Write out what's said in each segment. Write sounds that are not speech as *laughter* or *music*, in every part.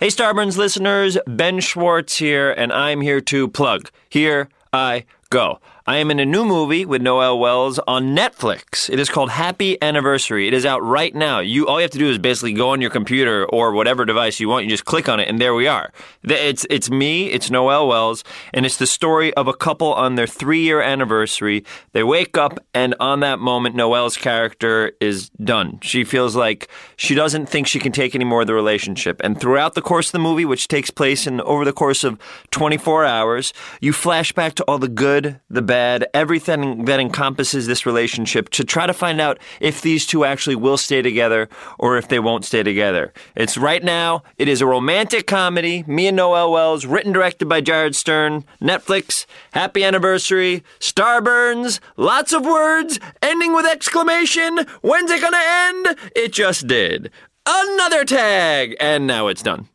Hey, Starburns listeners, Ben Schwartz here, and I'm here to plug. Here I go. I am in a new movie with Noel Wells on Netflix. It is called Happy Anniversary. It is out right now. You all you have to do is basically go on your computer or whatever device you want. You just click on it, and there we are. It's it's me. It's Noel Wells, and it's the story of a couple on their three year anniversary. They wake up, and on that moment, Noel's character is done. She feels like she doesn't think she can take any more of the relationship. And throughout the course of the movie, which takes place in over the course of 24 hours, you flash back to all the good, the bad everything that encompasses this relationship to try to find out if these two actually will stay together or if they won't stay together. It's right now, it is a romantic comedy, me and Noel Wells, written directed by Jared Stern, Netflix, happy anniversary, Starburns, lots of words, ending with exclamation, when's it gonna end? It just did. Another tag! And now it's done.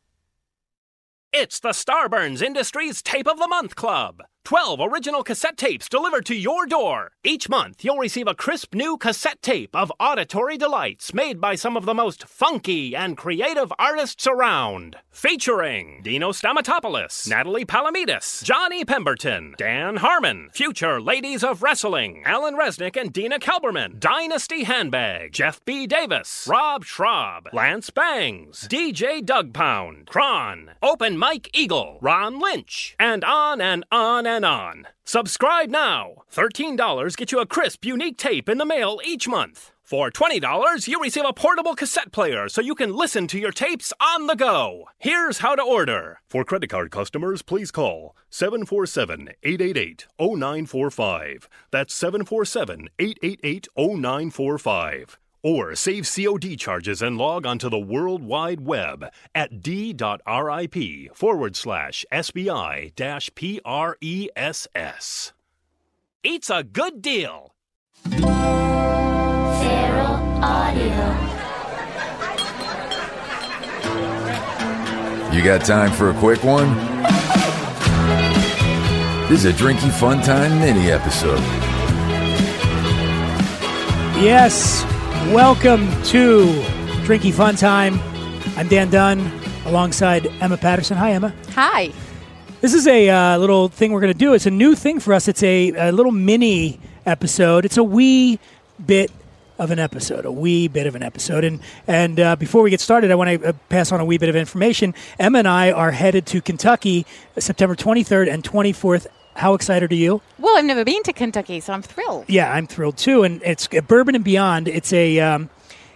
It's the Starburns Industries Tape of the Month Club. 12 original cassette tapes delivered to your door. Each month, you'll receive a crisp new cassette tape of auditory delights made by some of the most funky and creative artists around. Featuring Dino Stamatopoulos, Natalie Palamides, Johnny Pemberton, Dan Harmon, future Ladies of Wrestling, Alan Resnick and Dina Kelberman, Dynasty Handbag, Jeff B. Davis, Rob Schrab, Lance Bangs, DJ Doug Pound, Kron, Open Mike Eagle, Ron Lynch, and on and on and on. Subscribe now. $13 gets you a crisp, unique tape in the mail each month. For $20, you receive a portable cassette player so you can listen to your tapes on the go. Here's how to order. For credit card customers, please call 747 888 0945. That's 747 888 0945. Or save COD charges and log onto the World Wide Web at d.rip forward slash SBI dash PRESS. It's a good deal. Feral Audio. You got time for a quick one? This is a Drinky Fun Time mini episode. Yes, welcome to Drinky Fun Time. I'm Dan Dunn alongside Emma Patterson. Hi, Emma. Hi. This is a uh, little thing we're going to do. It's a new thing for us. It's a, a little mini episode. It's a wee bit of an episode, a wee bit of an episode. And and uh, before we get started, I want to uh, pass on a wee bit of information. Emma and I are headed to Kentucky September 23rd and 24th. How excited are you? Well, I've never been to Kentucky, so I'm thrilled. Yeah, I'm thrilled too. And it's uh, Bourbon and Beyond. It's a um,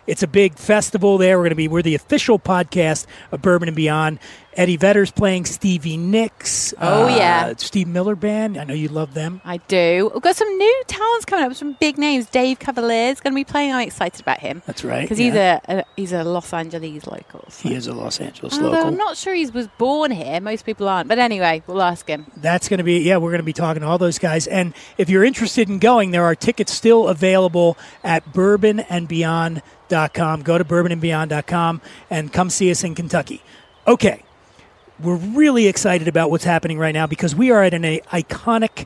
it's a big festival there. We're going to be we're the official podcast of Bourbon and Beyond. Eddie Vedder's playing Stevie Nicks. Oh, uh, yeah. Steve Miller Band. I know you love them. I do. We've got some new talents coming up, some big names. Dave Cavalier's going to be playing. I'm excited about him. That's right. Because yeah. he's a, a he's a Los Angeles local. so- he is a Los Angeles Although local. I'm not sure he was born here. Most people aren't. But anyway, we'll ask him. That's going to be yeah. We're going to be talking to all those guys. And if you're interested in going, there are tickets still available at bourbonandbeyond.com. Go to bourbonandbeyond.com and come see us in Kentucky. Okay, we're really excited about what's happening right now because we are at an a, iconic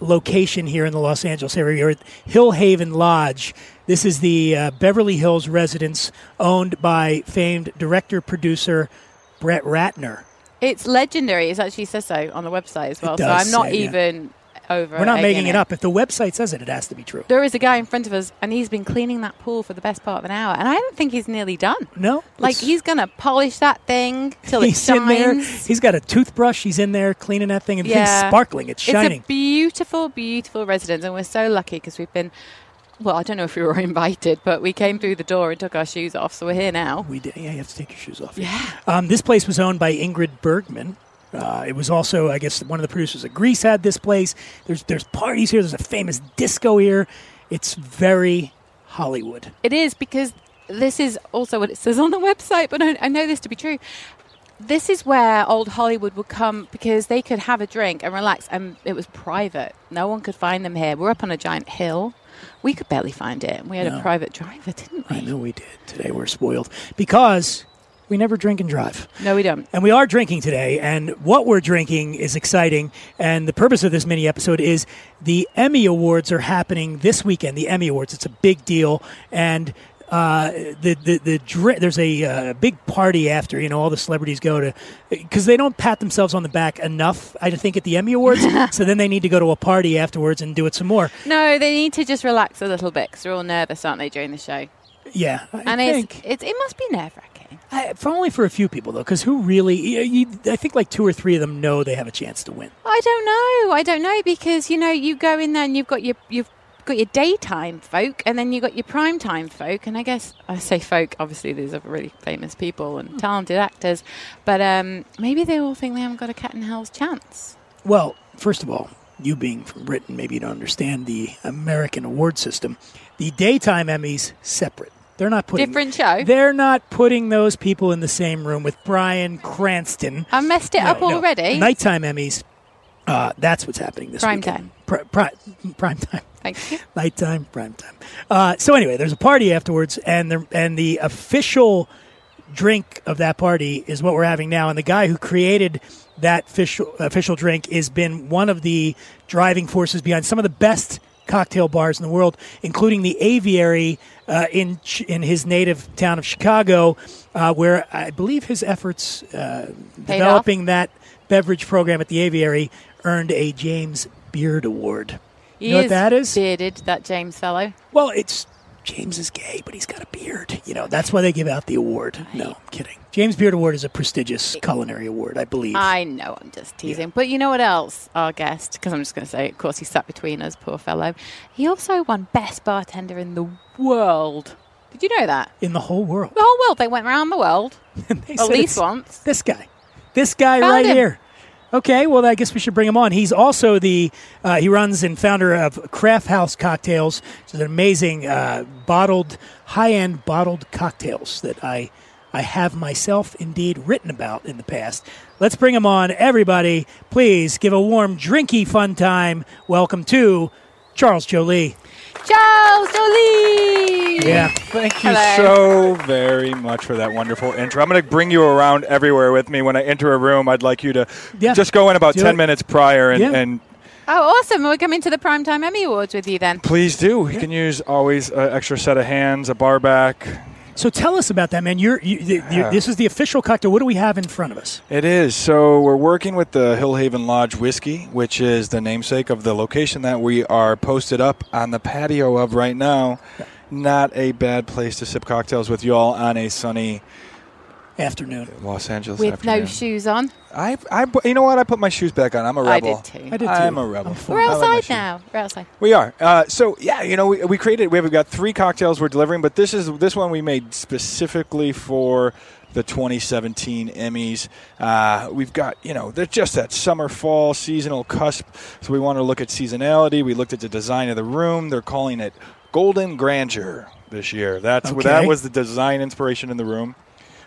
location here in the Los Angeles area. We're at Hill Haven Lodge. This is the uh, Beverly Hills residence owned by famed director producer Brett Ratner. It's legendary. It actually says so on the website as well. So I'm not say, yeah. Over. We're not making it up. If the website says it, it has to be true. There is a guy in front of us, and he's been cleaning that pool for the best part of an hour, and I don't think he's nearly done. No, Like he's gonna polish that thing till it *laughs* he's in there. shines. He's got a toothbrush. He's in there cleaning that thing, and Yeah. sparkling. It's shining. It's a beautiful, beautiful residence, and we're so lucky because we've been. Well, I don't know if we were *laughs* invited, but we came through the door and took our shoes off, so we're here now. we did. Yeah, you have to take your shoes off. Yeah. Um, this place was owned by Ingrid Bergman. Uh, it was also, I guess, one of the producers of Grease had this place. There's there's parties here. There's a famous disco here. It's very Hollywood. It is because this is also what it says on the website, but I, I know this to be true. This is where old Hollywood would come because they could have a drink and relax, and it was private. No one could find them here. We're up on a giant hill. We could barely find it. We had No. a private driver, didn't we? I know we did. Today we're spoiled because we never drink and drive. No, we don't. And we are drinking today, and what we're drinking is exciting. And the purpose of this mini episode is the Emmy Awards are happening this weekend. The Emmy Awards, it's a big deal. And uh, the the the dri- there's a uh, big party after you know all the celebrities go to because they don't pat themselves on the back enough. I think at the Emmy Awards, *laughs* so then they need to go to a party afterwards and do it some more. No, they need to just relax a little bit because they're all nervous, aren't they, during the show? Yeah, I and think. it's, it's it must be nerve wracking. I, for only for a few people though, because who really? You, you, I think like two or three of them know they have a chance to win. I don't know. I don't know because you know you go in there and you've got your you've got your daytime folk and then you've got your primetime folk and I guess I say folk obviously these are really famous people and talented actors but um, maybe they all think they haven't got a cat in hell's chance Well, first of all, you being from Britain, maybe you don't understand the American award system. The daytime Emmys separate. They're not putting Different show? They're not putting those people in the same room with Bryan Cranston. I messed it No, up no. already Nighttime Emmys. Uh, that's what's happening this Prime weekend. time. Pri- pri- prime time. thank you *laughs* Nighttime, prime time. Uh, so anyway, there's a party afterwards, and the and the official drink of that party is what we're having now. And the guy who created that official official drink has been one of the driving forces behind some of the best cocktail bars in the world, including the Aviary uh, in Ch- in his native town of Chicago, uh, where I believe his efforts uh, developing that beverage program at the Aviary earned a James Beard Award. he You know what is that is? bearded that James fellow Well, it's James is gay, but he's got a beard. You know, that's why they give out the award. No, I'm kidding. James Beard Award is a prestigious culinary award, I believe. I know I'm just teasing but you know what else our guest because I'm just going to say of course he sat between us poor fellow he also won best bartender in the world did you know that in the whole world. the whole world they went around the world *laughs* at least once This guy. This guy Found right him. here. Okay, well, I guess we should bring him on. He's also the uh, he runs and founder of Crafthouse Cocktails. It's an amazing uh, bottled, high end bottled cocktails that I I have myself indeed written about in the past. Let's bring him on, everybody. Please give a warm, drinky fun time. Welcome to Charles Joly. Charles Joly. Yeah, Thank you Hello. so very much for that wonderful intro. I'm going to bring you around everywhere with me. When I enter a room, I'd like you to Yeah. just go in about Do 10 it. minutes prior and, Yeah. and Oh, awesome! We're coming to the Primetime Emmy Awards with you then. please do. We can use always an extra set of hands, a bar back. So tell us about that, man. You're, you, you, Yeah. this is the official cocktail. What do we have in front of us? It is. So we're working with the Hillhaven Lodge Whiskey, which is the namesake of the location that we are posted up on the patio of right now. Not a bad place to sip cocktails with you all on a sunny Afternoon. Los Angeles With afternoon. no shoes on. I, I, you know what? I put my shoes back on. I'm a I rebel. I did too. I did too. I'm a rebel. I'm. We're I like outside now. We're outside. We are. Uh, so yeah, you know, we, we created. We've got three cocktails we're delivering, but this is this one we made specifically for the 2017 Emmys. Uh, we've got you know they're just that summer fall seasonal cusp. So we want to look at seasonality. We looked at the design of the room. They're calling it Golden Grandeur this year. That's Okay. that was the design inspiration in the room.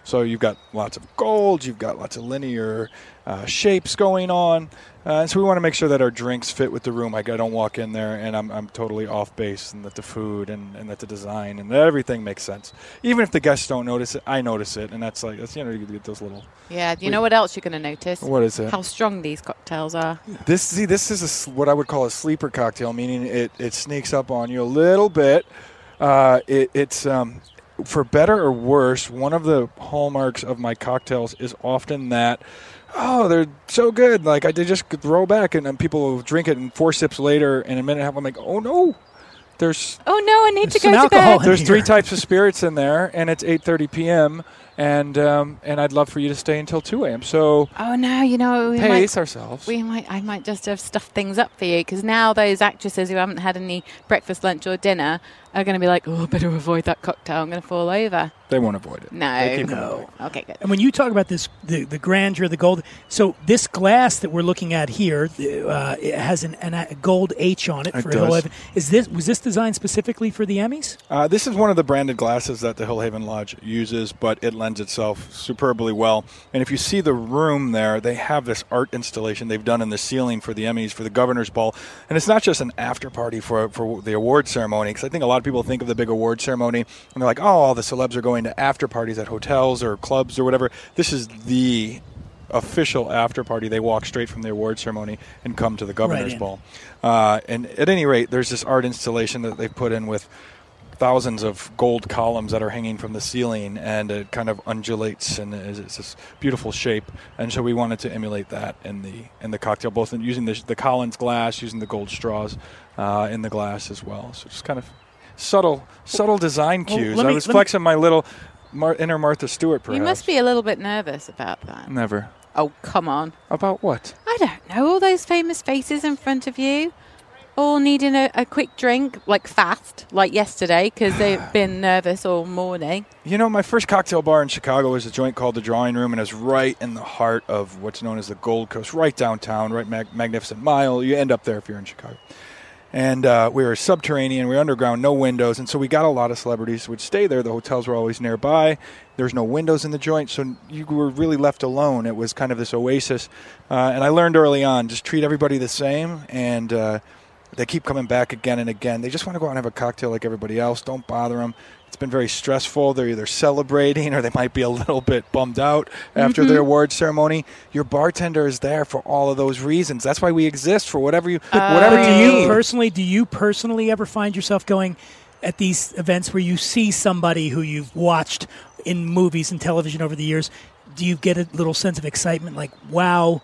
So you've got lots of gold, you've got lots of linear uh, shapes going on, uh, so we want to make sure that our drinks fit with the room. Like I don't walk in there and I'm, I'm totally off base, and that the food and, and that the design and that everything makes sense. Even if the guests don't notice it, I notice it, and that's like that's you know you get those little. Yeah. Do you know what else you're going to notice? What is it? How strong these cocktails are. This see this is a what I would call a sleeper cocktail, meaning it, it sneaks up on you a little bit. Uh, it, it's um, for better or worse. One of the hallmarks of my cocktails is often that. Oh, they're so good! Like I did just throw back, and then people will drink it, and four sips later, and a minute and a half, I'm like, oh no, there's Oh no! I need to go to alcohol bed. in there's three types of spirits in there, and it's 8:30 p.m. and um, and I'd love for you to stay until 2 a.m. So Oh no! You know we pace might, ourselves. we might I might just have stuffed things up for you because now those actresses who haven't had any breakfast, lunch, or dinner are going to be like, oh, I better avoid that cocktail. I'm going to fall over. they won't avoid it. No. They keep No. going. Okay, good. And when you talk about this, the, the grandeur, the gold. So this glass that we're looking at here uh, it has an, an, a gold H on it It for does. Hillhaven. Is this was this designed specifically for the Emmys? Uh, this is one of the branded glasses that the Hillhaven Lodge uses, but it lends itself superbly well. And if you see the room there, they have this art installation they've done in the ceiling for the Emmys, for the Governor's Ball. And it's not just an after party for, for the award ceremony, because I think a lot of people think of the big award ceremony and they're like, oh, all the celebs are going to after parties at hotels or clubs or whatever. This is the official after party. They walk straight from the award ceremony and come to the Governor's in. Ball. Uh, and at any rate, there's this art installation that they've put in with thousands of gold columns that are hanging from the ceiling, and it kind of undulates and is it's this beautiful shape. And so we wanted to emulate that in the in the cocktail, both in using the, the Collins glass, using the gold straws uh, in the glass as well. So just kind of subtle subtle design Well, cues. I was flexing my little Mar- inner Martha Stewart. Perhaps You must be a little bit nervous about that. never Oh, come on. about what. I don't know. All those famous faces in front of you, all needing a, a quick drink, like fast, like yesterday, because they've *sighs* been nervous all morning. You know, my first cocktail bar in Chicago was a joint called the Drawing Room, and it's right in the heart of what's known as the Gold Coast, right downtown, right mag- Magnificent Mile. You end up there if you're in Chicago. And uh, we were subterranean, we were underground, no windows, and so we got a lot of celebrities would stay there. The hotels were always nearby. There's no windows in the joint, so you were really left alone. It was kind of this oasis. Uh, and I learned early on just treat everybody the same, and uh, they keep coming back again and again. They just want to go out and have a cocktail like everybody else. Don't bother them. It's been very stressful. They're either celebrating or they might be a little bit bummed out after their mm-hmm. award ceremony. Your bartender is there for all of those reasons. That's why we exist for whatever you whatever uh, you do you need. personally, do you personally ever find yourself going at these events where you see somebody who you've watched in movies and television over the years? Do you get a little sense of excitement, like, "Wow,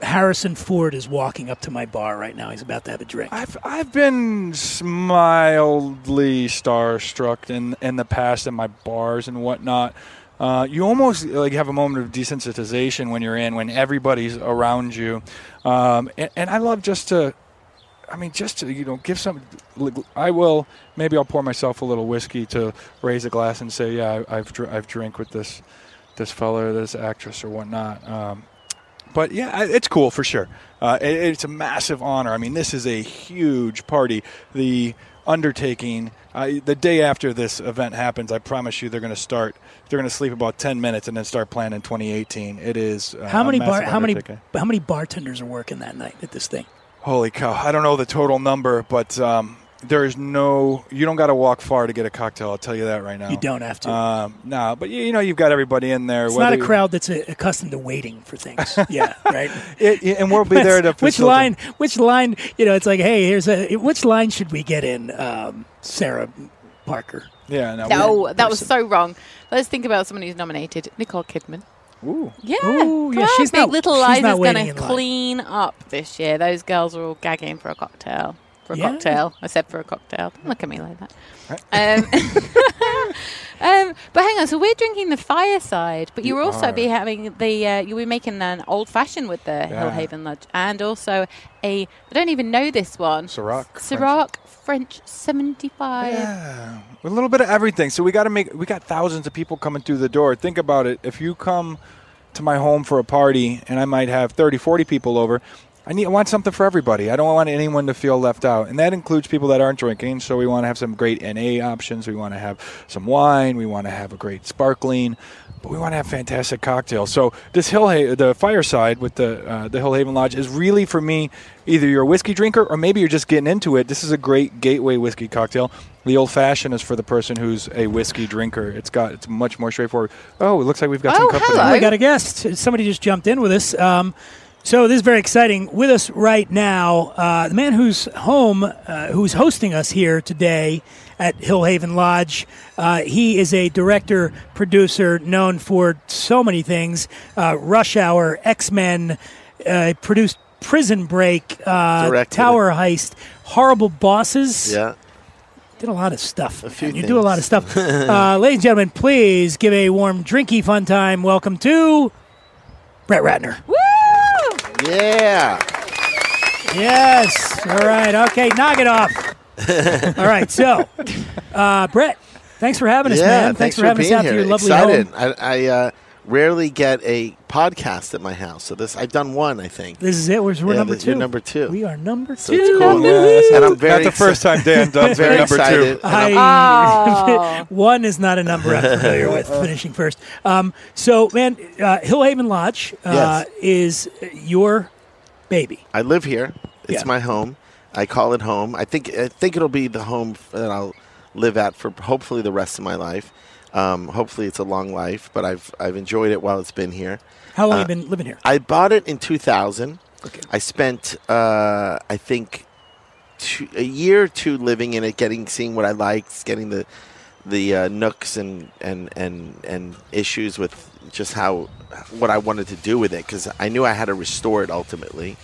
Harrison Ford is walking up to my bar right now. He's about to have a drink." I've I've been mildly starstruck in in the past in my bars and whatnot. Uh, you almost like have a moment of desensitization when you're in when everybody's around you, um, and, and I love just to, I mean, just to you know give some. I will maybe I'll pour myself a little whiskey to raise a glass and say, yeah, I- I've I've drank with this this fella, this actress, or whatnot. Um, but yeah, it's cool for sure. Uh, it, it's a massive honor. I mean, this is a huge party. The undertaking, uh, the day after this event happens, I promise you, they're going to start. They're going to sleep about ten minutes and then start planning 2018. It is uh, how a many bar, how many how many bartenders are working that night at this thing? Holy cow! I don't know the total number, but um, there is no. You don't got to walk far to get a cocktail. I'll tell you that right now. You don't have to. Um, no, but you, you know, you've got everybody in there. it's whether not a crowd that's uh, accustomed to waiting for things. *laughs* yeah, right. It, it- and we'll be there to which facilitate- line? Which line? You know, it's like, hey, here's a. Which line should we get in, um, Sarah Parker? Yeah, no. No, that was so wrong. Let's think about someone who's nominated. Nicole Kidman. Ooh. Yeah, Ooh, yeah, on, she's Big not- Little she's Lies is going to in line. clean up this year. Those girls are all gagging for a cocktail. For a Yeah. cocktail. I said for a cocktail. Don't look at me like that. Um, *laughs* um, but hang on, so we're drinking the fireside, but you will also are. be having the uh, you'll be making an old fashioned with the Yeah. Hillhaven Lodge, and also a I don't even know this one Ciroc. Ciroc French seventy five. Yeah, a little bit of everything. So we got to make. We got thousands of people coming through the door. Think about it. If you come to my home for a party, and I might have 30, 40 people over. I need. I want something for everybody. I don't want anyone to feel left out, and that includes people that aren't drinking. So we want to have some great NA options. We want to have some wine. We want to have a great sparkling, but we want to have fantastic cocktails. So this Hill, the fireside with the uh, the Hillhaven Lodge is really for me. Either you're a whiskey drinker, or maybe you're just getting into it. This is a great gateway whiskey cocktail. The old fashioned is for the person who's a whiskey drinker. It's got it's much more straightforward. Oh, it looks like we've got Oh, some company. hello. We got a guest. Somebody just jumped in with us. Um, so this is very exciting. With us right now, uh, the man who's home, uh, who's hosting us here today at Hillhaven Lodge. Uh, he is a director, producer, known for so many things: uh, Rush Hour, X Men, uh, produced Prison Break, uh, Directed Tower Heist, Horrible Bosses. Yeah. Did a lot of stuff. A few. You do a lot of stuff. *laughs* uh, ladies and gentlemen, please give a warm, drinky fun time. Welcome to Brett Ratner. Woo! Yeah. Yes. All right. Okay. Knock it off. *laughs* All right. So, uh, Brett, thanks for having us, yeah. man. Thanks, for having being us out here. to your lovely Excited. home. I, I uh, rarely get a podcast at my house, so this I've done one, I think. This is it. We're, we're Yeah, number this- 2 you're number two. We are number So two. it's cool. Yeah, And I'm very not the first time Dan *laughs* done very number excited. two. I'm- *laughs* one is not a number I'm familiar with. *laughs* Finishing first. Um, so, man, uh, Hillhaven Lodge uh, is your baby. I live here. It's Yeah. my home. I call it home. I think I think it'll be the home that I'll live at for hopefully the rest of my life. Um, hopefully it's a long life, but I've I've enjoyed it while it's been here. How long Uh, have you been living here? I bought it in 2000. Okay. I spent uh, I think two, a year or two living in it, getting seeing what I liked, getting the the uh, nooks and, and and and issues with just how what I wanted to do with it because I knew I had to restore it ultimately,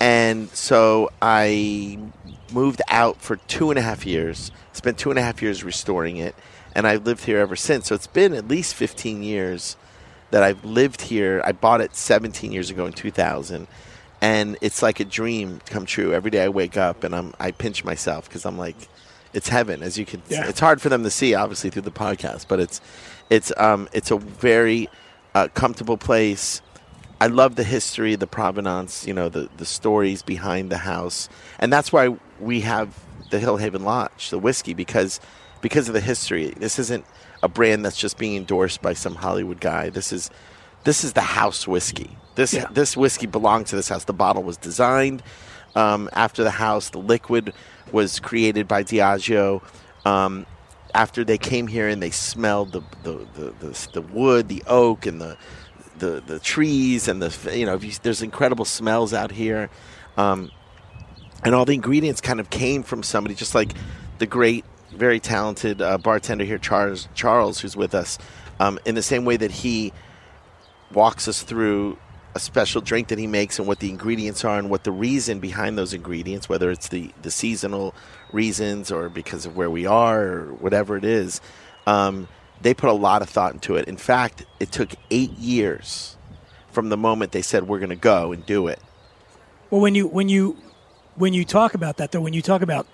and so I moved out for two and a half years. Spent two and a half years restoring it, and I've lived here ever since. So it's been at least fifteen years that I've lived here. I bought it 17 years ago in 2000, and it's like a dream come true. Every day I wake up and I'm I pinch myself because I'm like, it's heaven. As you can, Yeah. it's hard for them to see obviously through the podcast, but it's it's um it's a very uh, comfortable place. I love the history, the provenance, you know, the the stories behind the house, and that's why we have the Hillhaven Lodge, the whiskey, because because of the history. This isn't a brand that's just being endorsed by some Hollywood guy. This is this is the house whiskey. This Yeah. this whiskey belongs to this house. The bottle was designed um, after the house. The liquid was created by Diageo. Um, after they came here and they smelled the the, the, the, the wood, the oak, and the the, the trees, and the you know you, there's incredible smells out here, um, and all the ingredients kind of came from somebody, just like the great, very talented uh, bartender here, Charles Charles, who's with us. Um, in the same way that he walks us through a special drink that he makes and what the ingredients are and what the reason behind those ingredients, whether it's the, the seasonal reasons or because of where we are or whatever it is, um, they put a lot of thought into it. In fact, it took eight years from the moment they said we're going to go and do it. Well, when you when you when you talk about that, though, when you talk about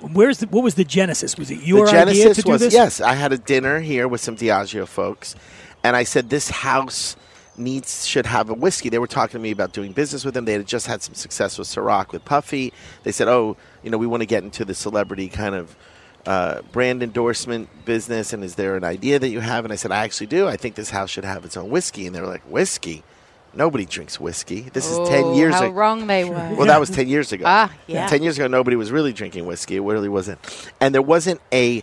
where's the, what was the genesis? Was it your the idea genesis to do was this? yes. I had a dinner here with some Diageo folks, and I said this house needs should have a whiskey. They were talking to me about doing business with them. They had just had some success with Ciroc with Puffy. They said, "Oh, you know, we want to get into the celebrity kind of." Uh, brand endorsement business, and is there an idea that you have? And I said, I actually do. I think this house should have its own whiskey. And they were like, whiskey? Nobody drinks whiskey. This is 10 years ago. Wrong they *laughs* were. Well, that was 10 years ago. Ah, yeah. 10 years ago, nobody was really drinking whiskey. It really wasn't. And there wasn't a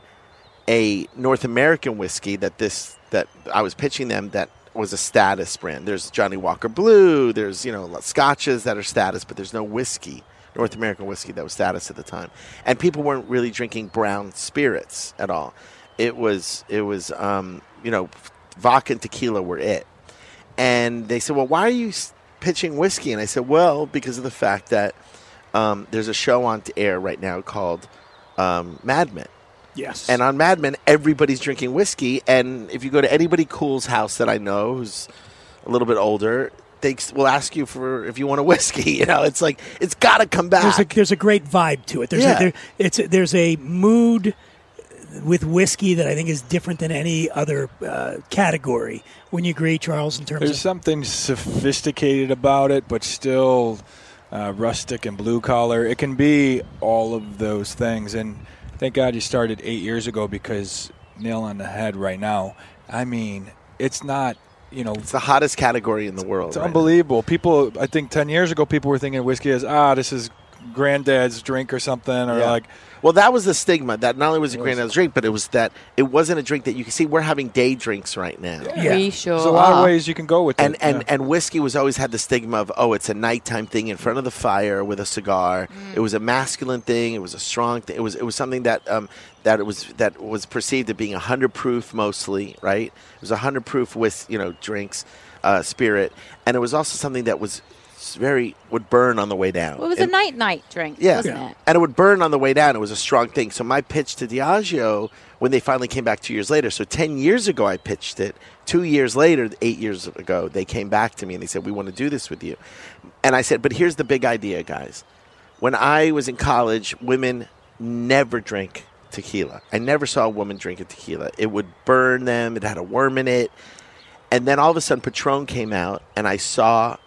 a North American whiskey that this that I was pitching them that was a status brand. There's Johnnie Walker Blue, there's, you know, scotches that are status, but there's no whiskey, North American whiskey that was status at the time. And people weren't really drinking brown spirits at all. It was it was um, you know, vodka and tequila were it and they said, "Well, why are you pitching whiskey?" And I said, "Well, because of the fact that um, there's a show on air right now called um, Mad Men, Yes. and on Mad Men, everybody's drinking whiskey. And if you go to anybody cool's house that I know, who's a little bit older." They will ask you for if you want a whiskey. *laughs* You know, it's like it's got to come back. there's a there's a great vibe to it. There's Yeah. a, there, it's a, there's a mood with whiskey that I think is different than any other uh, category. When you agree, Charles, in terms There's of something sophisticated about it, but still uh, rustic and blue collar. It can be all of those things. And thank God you started eight years ago because nail on the head right now. I mean, it's not, you know, it's the hottest category in the world. it's right now. unbelievable. People, I think 10 years ago, people were thinking whiskey as, ah, this is granddad's drink or something, or Yeah. like, Well, that was the stigma. That not only was it It granddad's drink, but it was that it wasn't a drink that you can see. We're having day drinks right now. Yeah. We sure there's a lot are. of ways you can go with And it. and yeah. and whiskey was always had the stigma of oh, it's a nighttime thing in front of the fire with a cigar. It was a masculine thing. It was a strong thing. It was it was something that um that it was that was perceived as being a hundred proof mostly, right? It was a hundred proof with you know drinks, uh, spirit, and it was also something that was very would burn on the way down. Well, it was And- a night night drink, yeah. wasn't Yeah. it? and it would burn on the way down. It was a strong thing. So my pitch to Diageo when they finally came back two years later. So ten years ago I pitched it. Two years later, eight years ago, they came back to me and they said, "We want to do this with you." And I said, "But here's the big idea, guys. When I was in college, women never drank tequila. I never saw a woman drink a tequila. It would burn them. It had a worm in it." And then all of a sudden, Patron came out, and I saw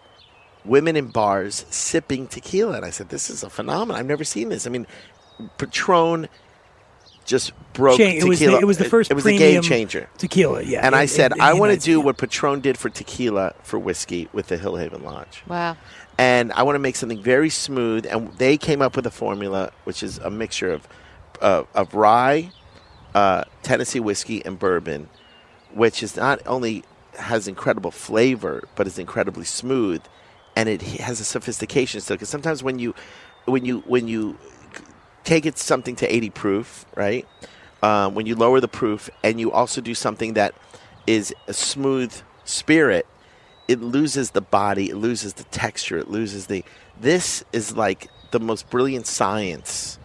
women in bars sipping tequila. And I said, this is a phenomenon. I've never seen this. I mean, Patron just broke Cha- it was the, tequila. it was the first It was a game changer. tequila. Yeah, And in- I said, in- in I want to do States. what Patron did for tequila for whiskey with the Hillhaven Lodge. Wow. And I want to make something very smooth. And they came up with a formula, which is a mixture of, uh, of rye, uh, Tennessee whiskey, and bourbon, which is not only has incredible flavor, but is incredibly smooth, and it has a sophistication still. Because sometimes when you, when you, when you take it something to 80 proof, right? Um, when you lower the proof, and you also do something that is a smooth spirit, it loses the body, it loses the texture, it loses the. This is like the most brilliant science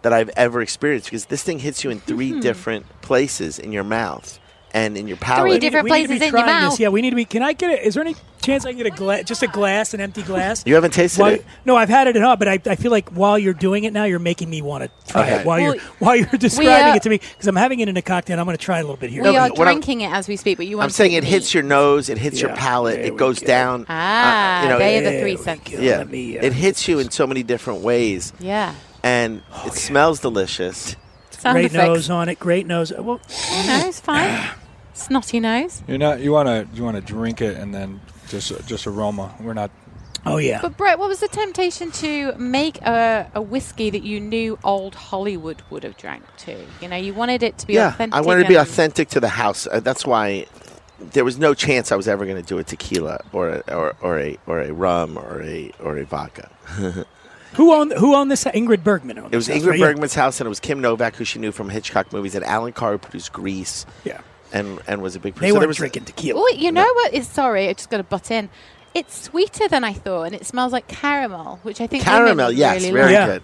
that I've ever experienced because this thing hits you in three different places in your mouth and in your palate. Three different we need places in your mouth. This. Yeah, we need to be. Can I get it? Is there any chance I can get a glass, just a glass, an empty glass? You haven't tasted While- it? No, I've had it at home, but I, I feel like while you're doing it now, you're making me want to try Okay. it. While Well, you're while you're describing are- it to me, because I'm having it in a cocktail. and I'm going to try it a little bit here. we are what I'm- drinking it as we speak, but you want I'm saying to it hits your nose, it hits your palate, it goes go. down. Ah, uh, you know, they it- are the three senses. yeah, me, uh, it hits you in so many different ways, Yeah. and it smells delicious. Sound Great effects. nose on it. Great nose. Well, Oh, no, it's fine. *clears throat* Snotty nose. You're not. You want to. You want to drink it and then just just aroma. We're not. oh yeah. But Brett, what was the temptation to make a, a whiskey that you knew old Hollywood would have drank to? You know, you wanted it to be yeah, authentic. I wanted to be authentic to the house. Uh, that's why there was no chance I was ever going to do a tequila or a, or, or a or a rum or a or a vodka. *laughs* Who owned Who owned this? Ingrid Bergman owned It was this house, Ingrid right? Bergman's house, and it was Kim Novak, who she knew from Hitchcock movies, and Allan Carr, who produced Grease, Yeah. And and was a big. They so there weren't was drinking tequila. Oh, you know what is sorry, I just got to butt in. It's sweeter than I thought, and it smells like caramel, which I think caramel. women Yes, really very like. Yeah. good.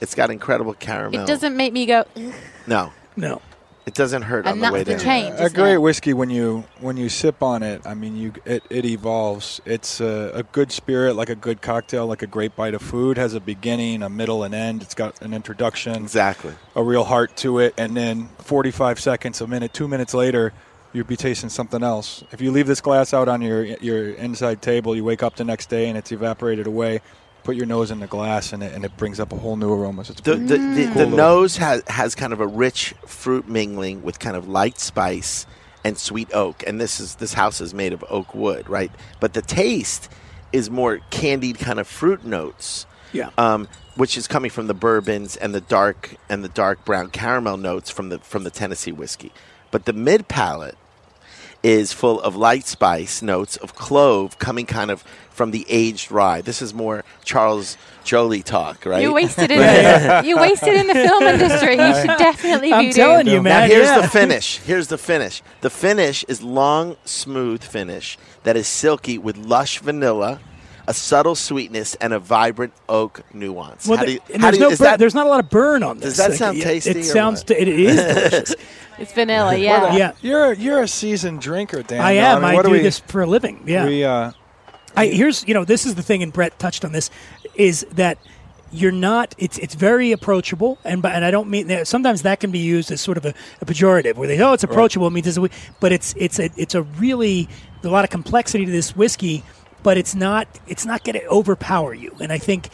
It's got incredible caramel. It doesn't make me go. "Ugh," No, No. It doesn't hurt on the way the down. change. a great it? whiskey when you when you sip on it. I mean, you it, it evolves. It's a, a good spirit, like a good cocktail, like a great bite of food. Has a beginning, a middle, and end. It's got an introduction, Exactly. a real heart to it, and then 45 seconds, a minute, two minutes later, you'd be tasting something else. If you leave this glass out on your your inside table, you wake up the next day and it's evaporated away. Put your nose in the glass and it, and it brings up a whole new aroma. So it's The, the, the, Mm. the nose has, has kind of a rich fruit mingling with kind of light spice and sweet oak. And this is this house is made of oak wood, right? But the taste is more candied kind of fruit notes. Yeah. Um, which is coming from the bourbons and the dark and the dark brown caramel notes from the from the Tennessee whiskey. But the mid palate is full of light spice notes of clove coming kind of from the aged rye. This is more Charles Joly talk, right? You wasted it. *laughs* you wasted in the film industry. You should definitely I'm be telling doing you, Now man. here's yeah. the finish. Here's the finish. The finish is long, smooth finish that is silky with lush vanilla, a subtle sweetness, and a vibrant oak nuance. Well, how do you, and how there's do you, no is that, there's not a lot of burn on this. Does that Like, sound tasty It or sounds. t- it is *laughs* delicious. It's vanilla, yeah. yeah. You're you're a seasoned drinker, Dan. I though. am. mean, I do we, this for a living. Yeah. We uh, I, here's you know this is the thing, and Brett touched on this, is that you're not. It's it's very approachable, and but and I don't mean that. Sometimes that can be used as sort of a, a pejorative, where they oh it's approachable it means it's a, whi- but it's it's a it's a really a lot of complexity to this whiskey, but it's not it's not going to overpower you, and I think.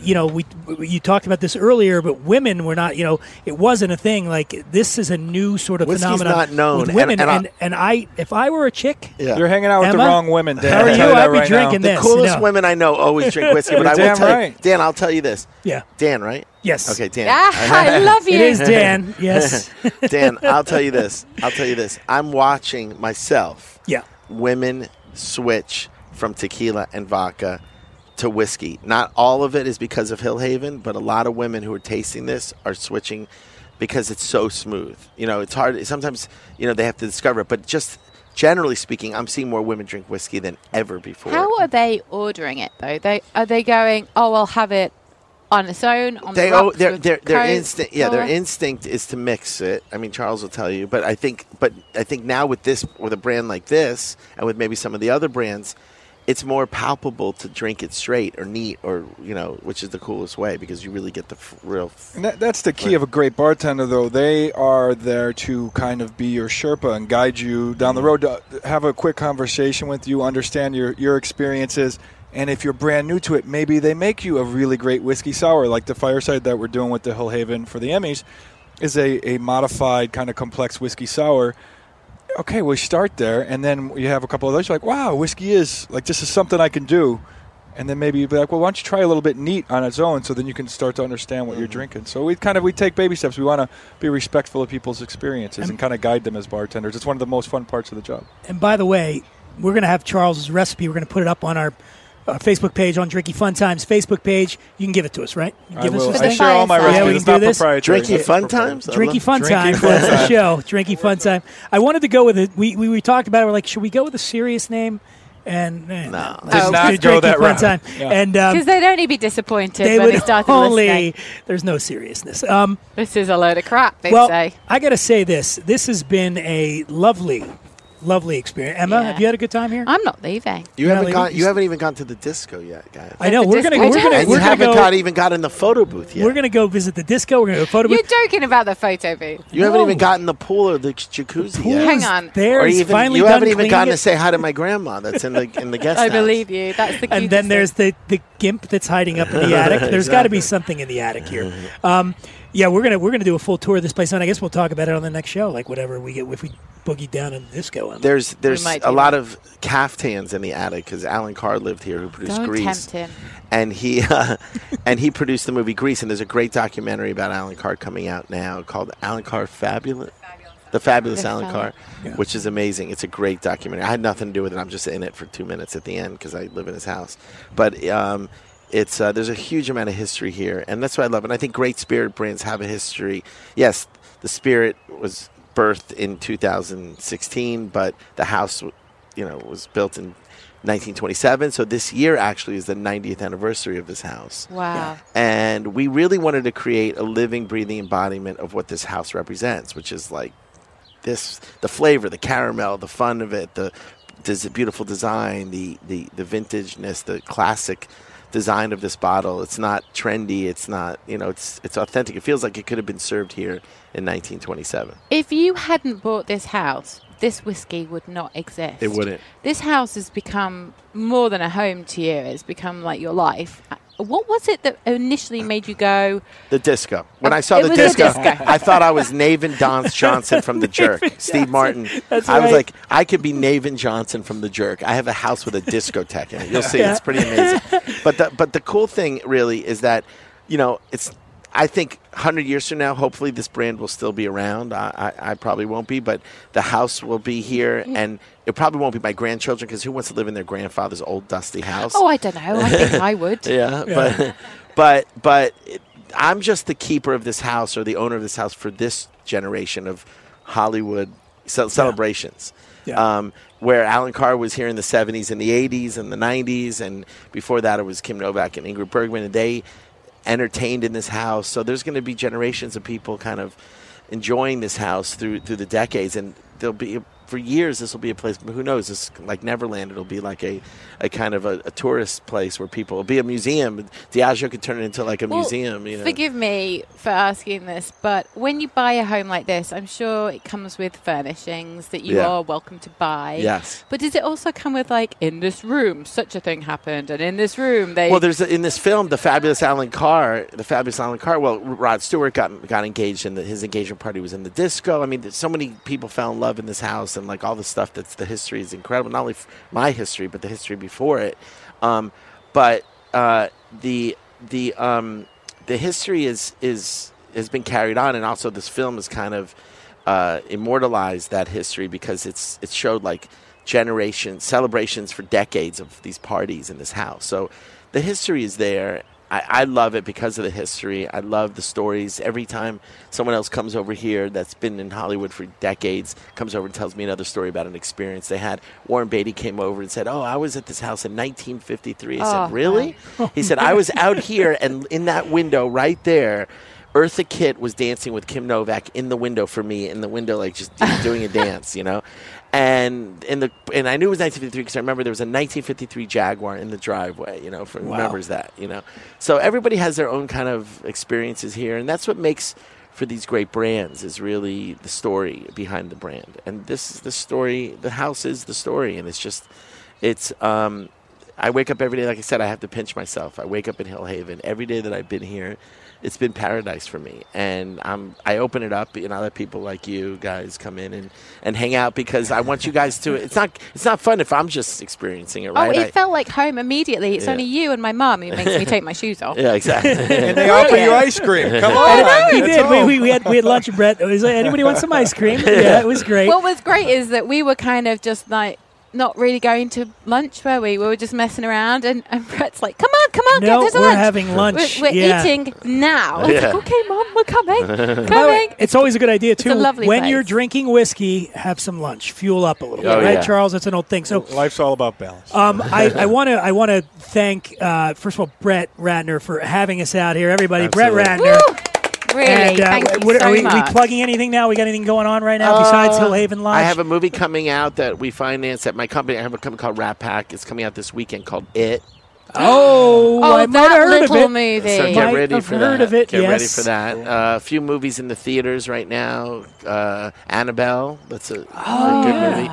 You know, we you talked about this earlier, but women were not. You know, it wasn't a thing. Like this is a new sort of Whiskey's phenomenon not known, with and- women. and I- and, and I, if I were a chick, Yeah. you're hanging out with Emma? the wrong women, Dan. How are I'll you? that I'd be right drinking now. this. coolest no. women I know always drink *laughs* whiskey, but I will Damn tell you, right. Dan, I'll tell you this. yeah, Dan, right? yes, Okay, Dan. Ah, I love you. It is Dan. *laughs* Yes. *laughs* Dan, I'll tell you this. I'll tell you this. I'm watching myself. yeah. women switch from tequila and vodka to whiskey. Not all of it is because of Hill Haven, but a lot of women who are tasting this are switching because it's so smooth. You know, it's hard. Sometimes, you know, they have to discover it, but just generally speaking, I'm seeing more women drink whiskey than ever before. How are they ordering it though? They are they going? Oh, I'll have it on its own. On they the oh, rocks their their their instinct yeah their instinct is to mix it. I mean Charles will tell you, but I think but I think now with this with a brand like this and with maybe some of the other brands, it's more palpable to drink it straight or neat or you know which is the coolest way because you really get the f- real. F- And that, that's the key of a great bartender, though. They are there to kind of be your Sherpa and guide you down the mm-hmm. road, to uh, have a quick conversation with you, understand your, your experiences. And if you're brand new to it, maybe they make you a really great whiskey sour, like the fireside that we're doing with the hill haven for the Emmys, is a, a modified kind of complex whiskey sour. Okay, we start there, and then you have a couple of those. You're like, wow, whiskey is like this is something I can do. And then maybe you'd be like, well, why don't you try a little bit neat on its own, so then you can start to understand what you're mm-hmm. drinking. So we kind of we take baby steps. We want to be respectful of people's experiences and kind of guide them as bartenders. It's one of the most fun parts of the job. And by the way, we're going to have Charles's recipe. We're going to put it up on our our Facebook page on Drinky Fun Times Facebook page. You can give it to us, right? You I give us will. this For I share all my fireside. Yeah, we can It's do not this. proprietary. Drinky Fun. Times? I Drinky love- Fun Drinky Time. Fun That's the show. Drinky Fun Time. I wanted to go with it. We, we we talked about it. We're like, should we go with a serious name? And eh, No. Did just not do go Drinky that Fun route. Time. Yeah. And um, Because they'd only be disappointed they when would they started only. listening. There's no seriousness. Um, This is a load of crap, they'd well, say. I got to say this. This has been a lovely, lovely experience. Emma, Yeah. have you had a good time here? I'm not leaving. You Yeah, haven't like, gone. you You haven't even gone to the disco yet, guys. I know we're gonna disco we're gonna and we're you gonna haven't go. got even got in the photo booth yet. We're gonna go visit the disco. We're gonna go photo booth. You're joking about the photo booth. you haven't No. even gotten the pool or the jacuzzi Pool yet. Hang on. There, or he's even finally you done haven't even gotten it. to say hi to my grandma that's in the in the *laughs* guest I house. believe you. That's the and then cutest there's the, the gimp that's hiding up in the *laughs* attic. There's got to be something in the attic here. Um, yeah, we're gonna we're gonna do a full tour of this place, and I guess we'll talk about it on the next show, like whatever we get if we boogie down in disco. Emma. There's there's might a do lot that. of caftans in the attic because Allan Carr lived here, who produced Don't Grease, tempt him. and he *laughs* uh, and he produced the movie Grease. And there's a great documentary about Allan Carr coming out now called Allan Carr Fabulous. The Fabulous Allan Fabulous. Carr, which is amazing. It's a great documentary. I had nothing to do with it. I'm just in it for two minutes at the end because I live in his house. But um, it's uh, there's a huge amount of history here, and that's what I love. And I think great spirit brands have a history. Yes, the spirit was birthed in 2016, but the house, you know, was built in 1927. So this year actually is the 90th anniversary of this house. Wow. And we really wanted to create a living, breathing embodiment of what this house represents, which is like this the flavor, the caramel, the fun of it, the des- beautiful design, the, the, the vintageness, the classic design of this bottle. It's not trendy. It's not, you know, it's, it's authentic. It feels like it could have been served here in 1927. If you hadn't bought this house, this whiskey would not exist. It wouldn't. This house has become more than a home to you. It's become like your life. Uh, What was it that initially made you go? The disco. When I saw the disco, disco. I thought I was Navin Dance Johnson from The *laughs* Jerk. Steve Martin. That's I was right. like, I could be Navin Johnson from The Jerk. I have a house with a discotheque in it. You'll see, Yeah. it's pretty amazing. But the but the cool thing really is that, you know, it's. I think 100 years from now, hopefully this brand will still be around. I, I, I probably won't be, but the house will be here, and it probably won't be my grandchildren because who wants to live in their grandfather's old dusty house? Oh, I don't know. I think I would. *laughs* Yeah, but but but it, I'm just the keeper of this house or the owner of this house for this generation of Hollywood ce- celebrations. Yeah. Um, where Allan Carr was here in the 70s and the 80s and the 90s, and before that it was Kim Novak and Ingrid Bergman, and they entertained in this house. So there's going to be generations of people kind of enjoying this house through through the decades, and there'll be for years this will be a place. But who knows? This like Neverland. It'll be like a, a kind of a, a tourist place where people. It'll be a museum. Diageo could turn it into like a Well, museum. You know. Forgive me for asking this, but when you buy a home like this, I'm sure it comes with furnishings that you Yeah. are welcome to buy. Yes. But does it also come with like in this room such a thing happened, and in this room they? Well, there's a, in this film, the fabulous Allan Carr, the fabulous Allan Carr. Well, Rod Stewart got got engaged, and his engagement party was in the disco. I mean, so many people fell in love in this house, and like all the stuff that's the history is incredible. Not only my history, but the history before it. Um, but uh, the the um, the history is is has been carried on, and also this film has kind of uh, immortalized that history because it's it showed like generations celebrations for decades of these parties in this house. So the history is there. I, I love it because of the history. I love the stories. Every time someone else comes over here that's been in Hollywood for decades comes over and tells me another story about an experience they had. Warren Beatty came over and said, "Oh, I was at this house in 1953." I Oh, said, "Really?" he said, "I was out here and in that window right there." Eartha Kitt was dancing with Kim Novak in the window for me, in the window, like just doing a dance, you know. And in the and I knew it was 1953 because I remember there was a 1953 Jaguar in the driveway, you know, for, remembers that, you know. So everybody has their own kind of experiences here, and that's what makes for these great brands is really the story behind the brand. And this is the story. The house is the story, and it's just it's. um I wake up every day, like I said, I have to pinch myself. I wake up in Hill Haven every day that I've been here. It's been paradise for me, and I'm I open it up, and I let people like you guys come in and, and hang out because I want you guys to. It's not it's not fun if I'm just experiencing it, oh, right? it I- felt like home immediately. It's Yeah. only you and my mum who *laughs* makes me take my shoes off. yeah, exactly. *laughs* and they *laughs* offer you ice cream. Come on, we did. We, we, we had we had lunch, Brett. It was like, anybody want some ice cream? Yeah, it was great. What was great is that we were kind of just like not really going to lunch, were we? We were just messing around, and, and Brett's like, "Come on, come on, No, get to we're lunch. having lunch. We're, we're Yeah. eating now." I Yeah. like, "Okay, mom, we're coming, *laughs* By way, coming." It's always a good idea too. a lovely when place. you're drinking whiskey, have some lunch, fuel up a little Oh, bit, right, yeah. Charles? That's an old thing. So, Life's all about balance. um, *laughs* I want to I want to thank uh, first of all Brett Ratner for having us out here. Everybody, Brett Absolutely. Ratner. Really, And, uh, thank you what- so are we, we plugging anything now? We got anything going on right now besides Uh, Hillhaven Lodge? I have a movie coming out that we finance at my company. I have a company called RatPac. It's coming out this weekend called It. oh, oh, I might that have heard little of it. movie. So get ready have for heard that. of it, Get ready for that. Uh, a few movies in the theaters right now. Uh, Annabelle. That's a, a good movie.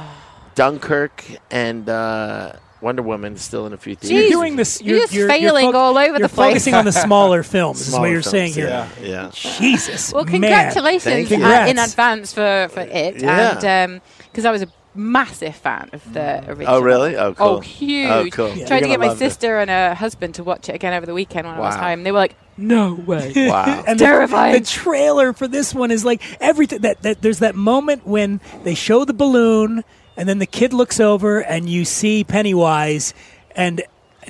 Dunkirk and uh, Wonder Woman is still in a few theaters. You're theaters. Doing this. You're just you're, failing you're all over the you're place. focusing on the *laughs* smaller films. is what you're saying here. Yeah. yeah. Jesus. Well, congratulations Thank uh, in advance for, for it. Yeah. And because I was a massive fan of the original. Oh, really? Oh, cool. Oh, huge. Oh, cool. Yeah. Tried to get my love this. sister and her husband to watch it again over the weekend when I was Wow. home. They were like, no way. *laughs* Wow. and the- Terrifying. The, trailer for this one is like everything. That, that there's that moment when they show the balloon, and then the kid looks over, and you see Pennywise, and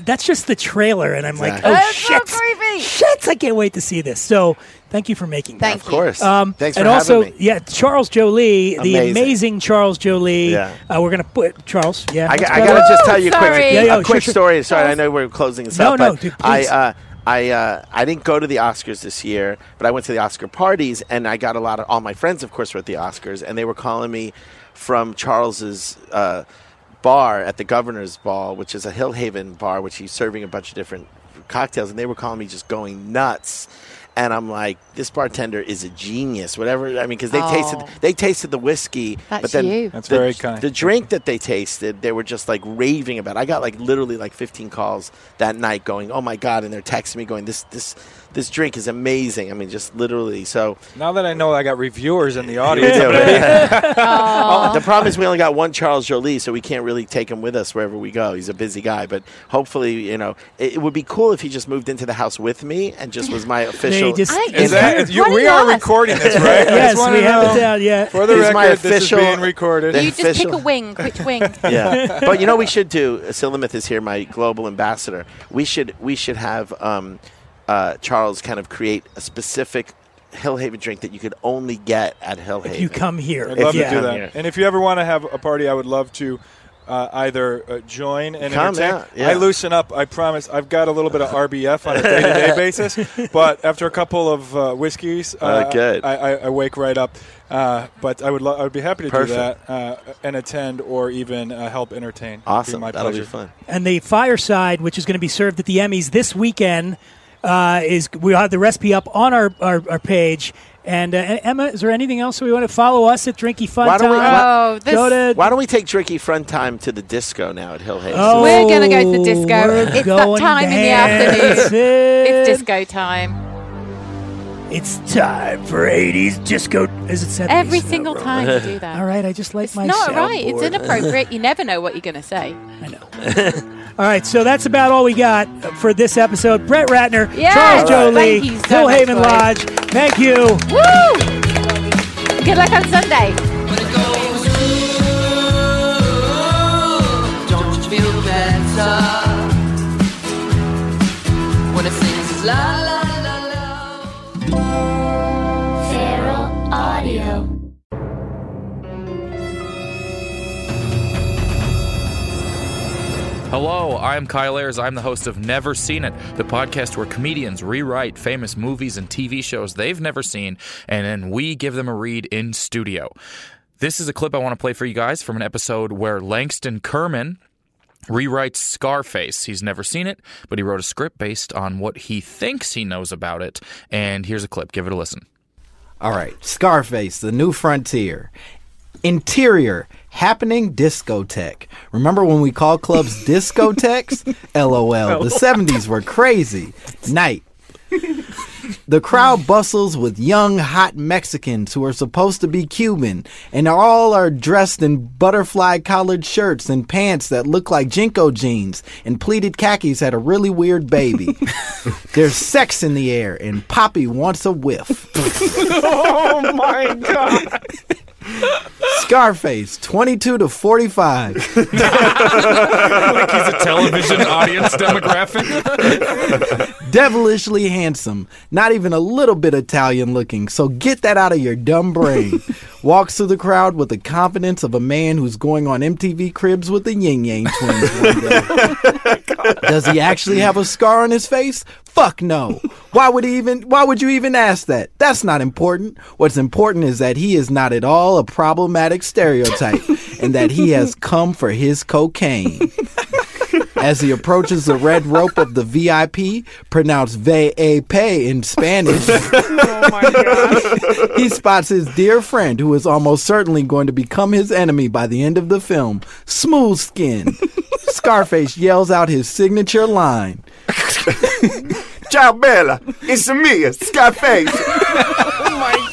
that's just the trailer. And I'm Exactly. like, oh That's so shit, creepy. shit! I can't wait to see this. So thank you for making that. Thank Of course. Um, Thanks for and also, having me. yeah, Charles Joly, the Amazing. amazing Charles Joly. Yeah. Uh, we're gonna put Charles. Yeah, I, let's got- I go. gotta just tell you a Sorry. quick, Yeah, yeah, a quick sure, sure. story. Sorry, I know we're closing this No, up, no, but dude, I, please. uh, I, uh, I didn't go to the Oscars this year, but I went to the Oscar parties, and I got a lot of all my friends, of course, were at the Oscars, and they were calling me from Charles's. Uh, bar at the governor's ball which is a hillhaven bar which he's serving a bunch of different cocktails and they were calling me just going nuts and i'm like this bartender is a genius whatever i mean because they Oh. tasted they tasted the whiskey That's but then you. That's the, very kind. the drink that they tasted, they were just like raving about. I got like literally like 15 calls that night, going, "Oh my god!" and they're texting me, going, "This this this drink is amazing." I mean, just literally. So Now that I know I got reviewers in the audience, Yeah, *laughs* Oh, *laughs* the problem is we only got one Charles Joly, so we can't really take him with us wherever we go. He's a busy guy, but hopefully, you know, it, it would be cool if he just moved into the house with me and just was my *laughs* official. just- is that, is you, we are ask? recording this, right? I Yes, just we have know. it down. Yeah. For the He's my record, this is being recorded. The You just pick a wing. Which wing? yeah, but you know what we should do. Silimith is here, my global ambassador. We should we should have um, uh, Charles kind of create a specific Hillhaven drink that you could only get at Hillhaven. If you come here, I'd love you to yeah. do that. here. And if you ever want to have a party, I would love to uh, either uh, join and Come, entertain. yeah, yeah. I loosen up. I promise. I've got a little bit of RBF on a day-to-day *laughs* basis, but after a couple of uh, whiskeys, uh, Uh, good. I, I, I wake right up. Uh, but I would lo- I would be happy to Perfect. do that uh, and attend or even uh, help entertain. It'd be awesome. my That'll pleasure. be fun. and the fireside, which is going to be served at the Emmys this weekend, uh, is we'll have the recipe up on our, our, our page. And uh, Emma, is there anything else we want to follow us at Drinky Fun Why don't we- Time? Oh, this, Go to Why don't we take Drinky Fun Time to the disco now at Hillhaven? Oh, We're gonna go to the disco. It's that going time in the afternoon. It's disco time. It's time for 80s disco. Is it 70s? Every No, single bro. time you do *laughs* that. All right, I just like It's my not right. It's inappropriate. You never know what you're going to say. *laughs* I know. all right, so that's about all we got for this episode. Brett Ratner, Yes, Charles all Joly, right. Thank so Hillhaven boys. Lodge. Thank you. Woo! Good luck on Sunday. When it goes through, Feral Audio. Hello, I'm Kyle Ayers. I'm the host of Never Seen It, the podcast where comedians rewrite famous movies and TV shows they've never seen, and then we give them a read in studio. This is a clip I want to play for you guys from an episode where Langston Kerman rewrites Scarface. He's never seen it, but he wrote a script based on what he thinks he knows about it. And here's a clip. Give it a listen. All right, Scarface, the new frontier. Interior, happening discotheque. Remember when we called clubs *laughs* discotheques? *laughs* LOL. The 70s were crazy. Night. *laughs* The crowd bustles with young, hot Mexicans who are supposed to be Cuban, and all are dressed in butterfly collared shirts and pants that look like JNCO jeans, and pleated khakis had a really weird baby. *laughs* There's sex in the air, and Poppy wants a whiff. *laughs* oh my god! Scarface, 22 to 45. *laughs* like he's a television audience demographic. *laughs* Devilishly handsome, not even a little bit Italian looking, so get that out of your dumb brain. Walks through the crowd with the confidence of a man who's going on MTV Cribs with the Ying Yang twins one day. *laughs* Does he actually have a scar on his face? Fuck no. Why would he even why would you even ask that? That's not important. What's important is that he is not at all a problematic stereotype and that he has come for his cocaine. As he approaches the red rope of the VIP, pronounced VAP in Spanish, *laughs* oh he spots his dear friend who is almost certainly going to become his enemy by the end of the film, Smooth Skin. Scarface yells out his signature line. *laughs* Ciao, Bella. It's me, Scarface. *laughs* oh my god.